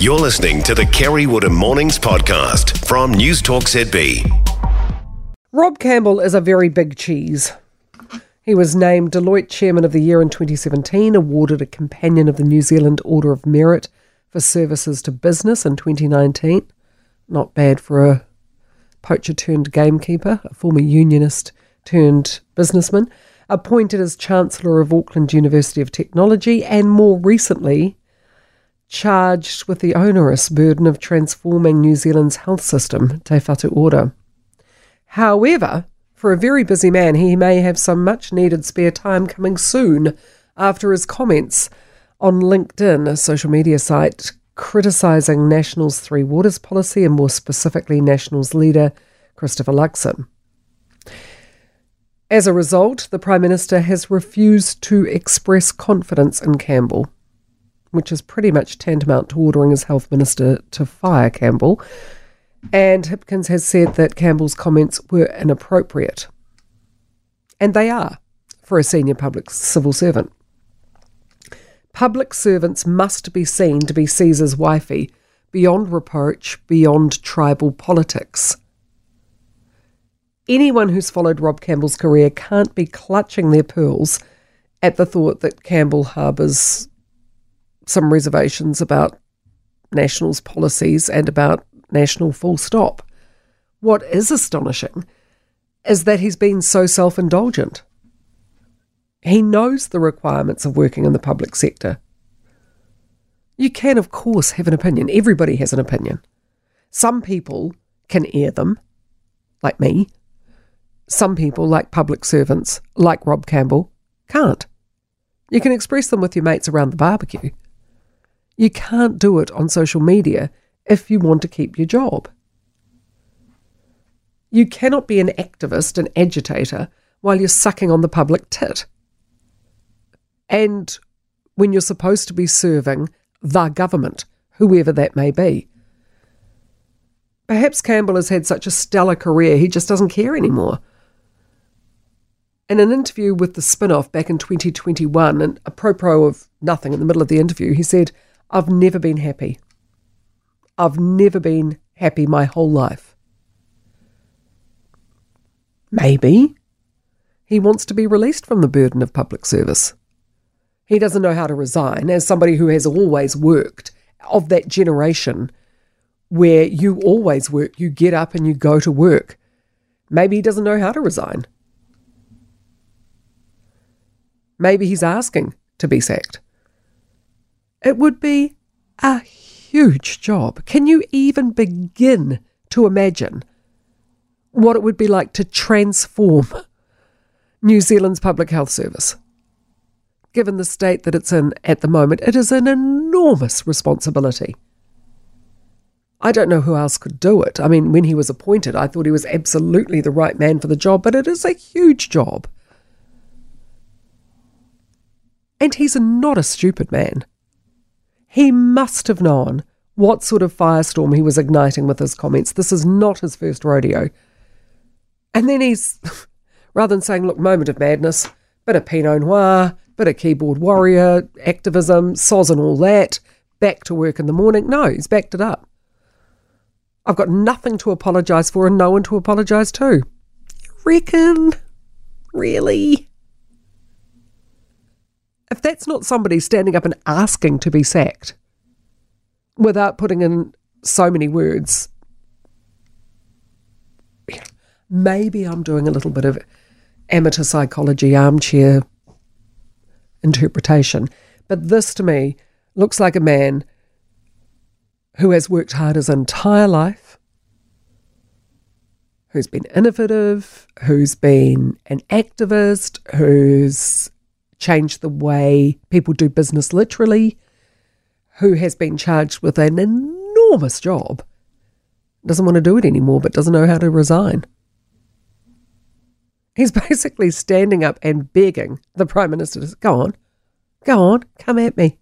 You're listening to the Kerry Woodham Mornings podcast from News Talk ZB. Rob Campbell is a very big cheese. He was named Deloitte Chairman of the Year in 2017, awarded a Companion of the New Zealand Order of Merit for services to business in 2019. Not bad for a poacher turned gamekeeper, a former unionist turned businessman. Appointed as Chancellor of Auckland University of Technology, and more recently, charged with the onerous burden of transforming New Zealand's health system, Te Whatu Ora. However, for a very busy man, he may have some much needed spare time coming soon after his comments on LinkedIn, a social media site, criticising National's Three Waters policy and more specifically National's leader, Christopher Luxon. As a result, the Prime Minister has refused to express confidence in Campbell which is pretty much tantamount to ordering his health minister to fire Campbell. And Hipkins has said that Campbell's comments were inappropriate. And they are for a senior public civil servant. Public servants must be seen to be Caesar's wifey, beyond reproach, beyond tribal politics. Anyone who's followed Rob Campbell's career can't be clutching their pearls at the thought that Campbell harbours some reservations about National's policies and about National full stop. What is astonishing is that he's been so self indulgent. He knows the requirements of working in the public sector. You can, of course, have an opinion. Everybody has an opinion. Some people can air them, like me. Some people, like public servants, like Rob Campbell, can't. You can express them with your mates around the barbecue. You can't do it on social media if you want to keep your job. You cannot be an activist, an agitator, while you're sucking on the public tit. And when you're supposed to be serving the government, whoever that may be. Perhaps Campbell has had such a stellar career, he just doesn't care anymore. In an interview with the spin off back in 2021, and a pro pro of nothing in the middle of the interview, he said, I've never been happy. I've never been happy my whole life. Maybe he wants to be released from the burden of public service. He doesn't know how to resign as somebody who has always worked of that generation where you always work, you get up and you go to work. Maybe he doesn't know how to resign. Maybe he's asking to be sacked. It would be a huge job. Can you even begin to imagine what it would be like to transform New Zealand's public health service? Given the state that it's in at the moment, it is an enormous responsibility. I don't know who else could do it. I mean, when he was appointed, I thought he was absolutely the right man for the job, but it is a huge job. And he's not a stupid man. He must have known what sort of firestorm he was igniting with his comments. This is not his first rodeo. And then he's, rather than saying, look, moment of madness, bit of Pinot Noir, bit of keyboard warrior, activism, soz and all that, back to work in the morning. No, he's backed it up. I've got nothing to apologise for and no one to apologise to. Reckon? Really? If that's not somebody standing up and asking to be sacked without putting in so many words, maybe I'm doing a little bit of amateur psychology armchair interpretation. But this to me looks like a man who has worked hard his entire life, who's been innovative, who's been an activist, who's change the way people do business literally, who has been charged with an enormous job, doesn't want to do it anymore, but doesn't know how to resign. He's basically standing up and begging the Prime Minister to go on, go on, come at me.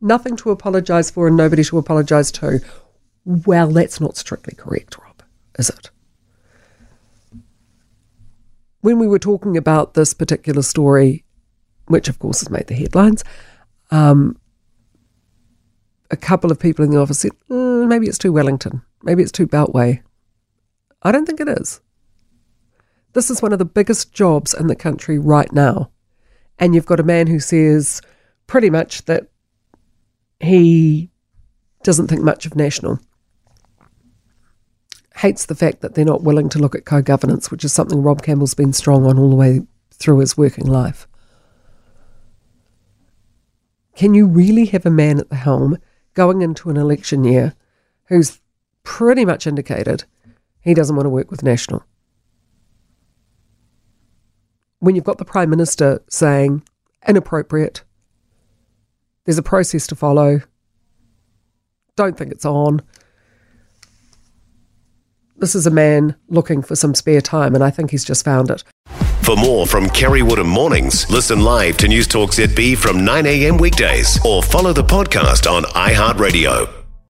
Nothing to apologise for and nobody to apologise to. Well, that's not strictly correct, Rob, is it? When we were talking about this particular story, which of course has made the headlines, um, a couple of people in the office said, mm, maybe it's too Wellington, maybe it's too Beltway. I don't think it is. This is one of the biggest jobs in the country right now. And you've got a man who says pretty much that he doesn't think much of national. Hates the fact that they're not willing to look at co governance, which is something Rob Campbell's been strong on all the way through his working life. Can you really have a man at the helm going into an election year who's pretty much indicated he doesn't want to work with National? When you've got the Prime Minister saying inappropriate, there's a process to follow, don't think it's on. This is a man looking for some spare time, and I think he's just found it. For more from Kerry Woodham Mornings, listen live to News Talk ZB from 9 a.m. weekdays or follow the podcast on iHeartRadio.